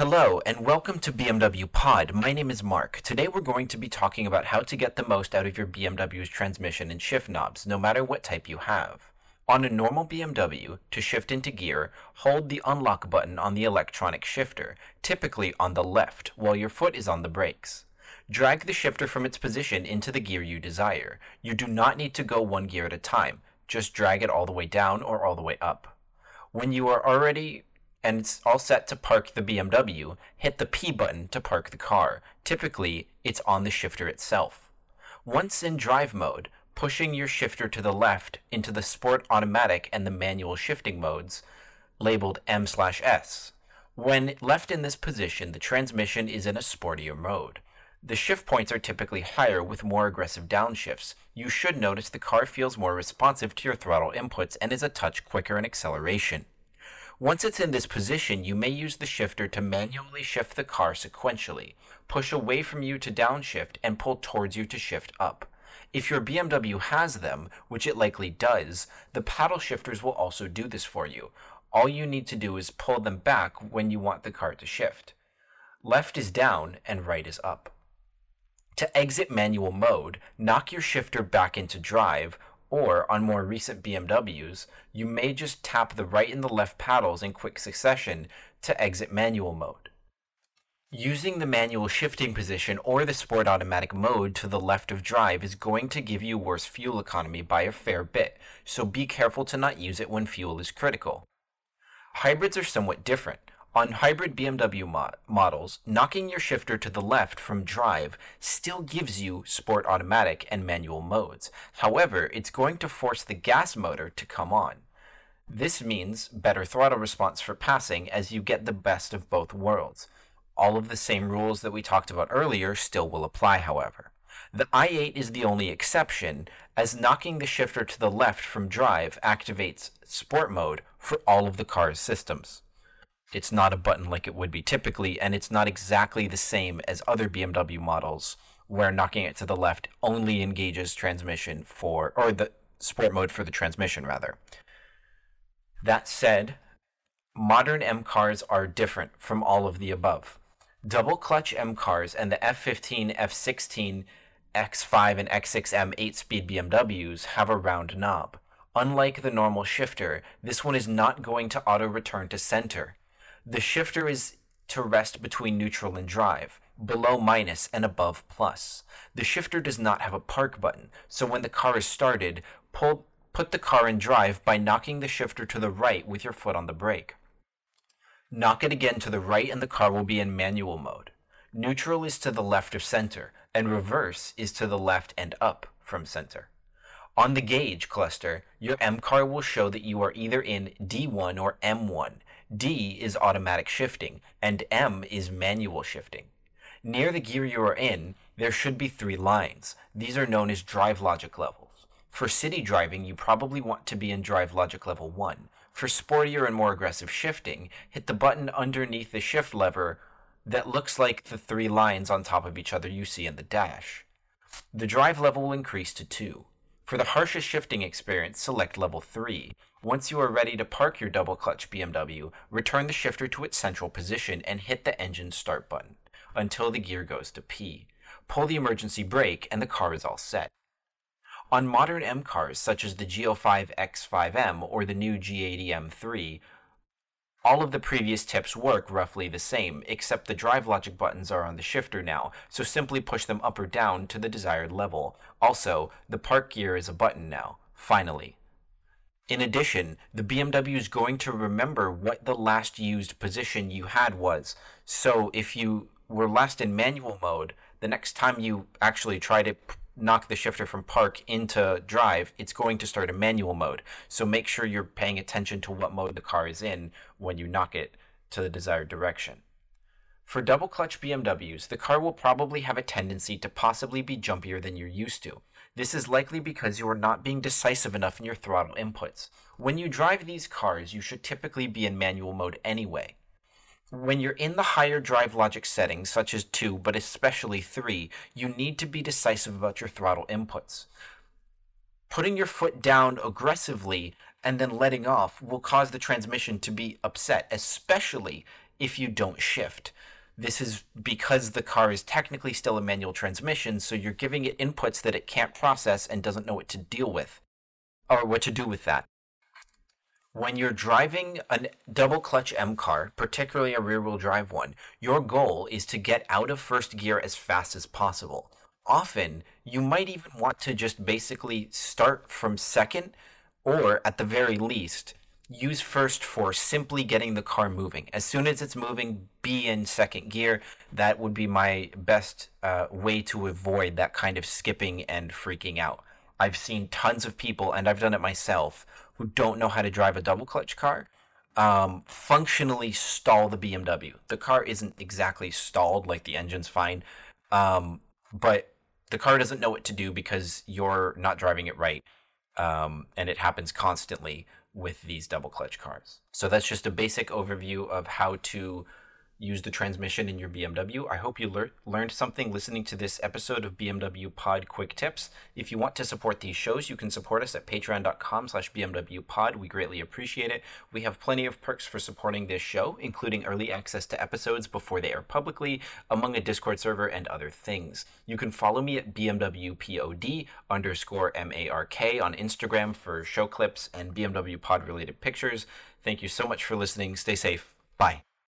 Hello, and welcome to BMW Pod. My name is Mark. Today we're going to be talking about how to get the most out of your BMW's transmission and shift knobs, no matter what type you have. On a normal BMW, to shift into gear, hold the unlock button on the electronic shifter, typically on the left, while your foot is on the brakes. Drag the shifter from its position into the gear you desire. You do not need to go one gear at a time, just drag it all the way down or all the way up. When you are already and it's all set to park the BMW, hit the P button to park the car. Typically, it's on the shifter itself. Once in drive mode, pushing your shifter to the left into the sport automatic and the manual shifting modes, labeled M slash S. When left in this position, the transmission is in a sportier mode. The shift points are typically higher with more aggressive downshifts. You should notice the car feels more responsive to your throttle inputs and is a touch quicker in acceleration. Once it's in this position, you may use the shifter to manually shift the car sequentially, push away from you to downshift, and pull towards you to shift up. If your BMW has them, which it likely does, the paddle shifters will also do this for you. All you need to do is pull them back when you want the car to shift. Left is down and right is up. To exit manual mode, knock your shifter back into drive or, on more recent BMWs, you may just tap the right and the left paddles in quick succession to exit manual mode. Using the manual shifting position or the sport automatic mode to the left of drive is going to give you worse fuel economy by a fair bit, so be careful to not use it when fuel is critical. Hybrids are somewhat different. On hybrid BMW mo- models, knocking your shifter to the left from drive still gives you sport automatic and manual modes. However, it's going to force the gas motor to come on. This means better throttle response for passing as you get the best of both worlds. All of the same rules that we talked about earlier still will apply, however. The i8 is the only exception, as knocking the shifter to the left from drive activates sport mode for all of the car's systems it's not a button like it would be typically, and it's not exactly the same as other BMW models where knocking it to the left only engages transmission for, or the sport mode for the transmission, rather. That said, modern M cars are different from all of the above. Double clutch M cars and the F15, F16, X5, and X6M 8 speed BMWs have a round knob. Unlike the normal shifter, this one is not going to auto return to center. The shifter is to rest between neutral and drive, below minus and above plus. The shifter does not have a park button, so when the car is started, pull, put the car in drive by knocking the shifter to the right with your foot on the brake. Knock it again to the right and the car will be in manual mode. Neutral is to the left of center, and reverse is to the left and up from center. On the gauge cluster, your M car will show that you are either in D1 or M1, D is automatic shifting, and M is manual shifting. Near the gear you are in, there should be three lines. These are known as drive logic levels. For city driving, you probably want to be in drive logic level 1. For sportier and more aggressive shifting, hit the button underneath the shift lever that looks like the three lines on top of each other you see in the dash. The drive level will increase to 2. For the harshest shifting experience, select level 3. Once you are ready to park your double clutch BMW, return the shifter to its central position and hit the engine start button until the gear goes to P. Pull the emergency brake and the car is all set. On modern M cars such as the G05 X5M or the new G80 M3, all of the previous tips work roughly the same, except the drive logic buttons are on the shifter now, so simply push them up or down to the desired level. Also, the park gear is a button now, finally. In addition, the BMW is going to remember what the last used position you had was. So if you were last in manual mode, the next time you actually try to knock the shifter from park into drive, it's going to start in manual mode. So make sure you're paying attention to what mode the car is in when you knock it to the desired direction. For double clutch BMWs, the car will probably have a tendency to possibly be jumpier than you're used to. This is likely because you are not being decisive enough in your throttle inputs. When you drive these cars, you should typically be in manual mode anyway when you're in the higher drive logic settings, such as 2, but especially 3, you need to be decisive about your throttle inputs. Putting your foot down aggressively and then letting off will cause the transmission to be upset, especially if you don't shift. This is because the car is technically still a manual transmission, so you're giving it inputs that it can't process and doesn't know what to deal with or what to do with that. When you're driving a double clutch M car, particularly a rear wheel drive one, your goal is to get out of first gear as fast as possible. Often, you might even want to just basically start from second, or at the very least, use first for simply getting the car moving. As soon as it's moving, be in second gear. That would be my best uh, way to avoid that kind of skipping and freaking out. I've seen tons of people, and I've done it myself, who don't know how to drive a double clutch car um, functionally stall the BMW. The car isn't exactly stalled, like the engine's fine, um, but the car doesn't know what to do because you're not driving it right. Um, and it happens constantly with these double clutch cars. So that's just a basic overview of how to use the transmission in your BMW. I hope you lear- learned something listening to this episode of BMW Pod Quick Tips. If you want to support these shows, you can support us at patreon.com slash BMW Pod. We greatly appreciate it. We have plenty of perks for supporting this show, including early access to episodes before they air publicly, among a Discord server and other things. You can follow me at BMWPOD underscore M-A-R-K on Instagram for show clips and BMW Pod related pictures. Thank you so much for listening. Stay safe. Bye.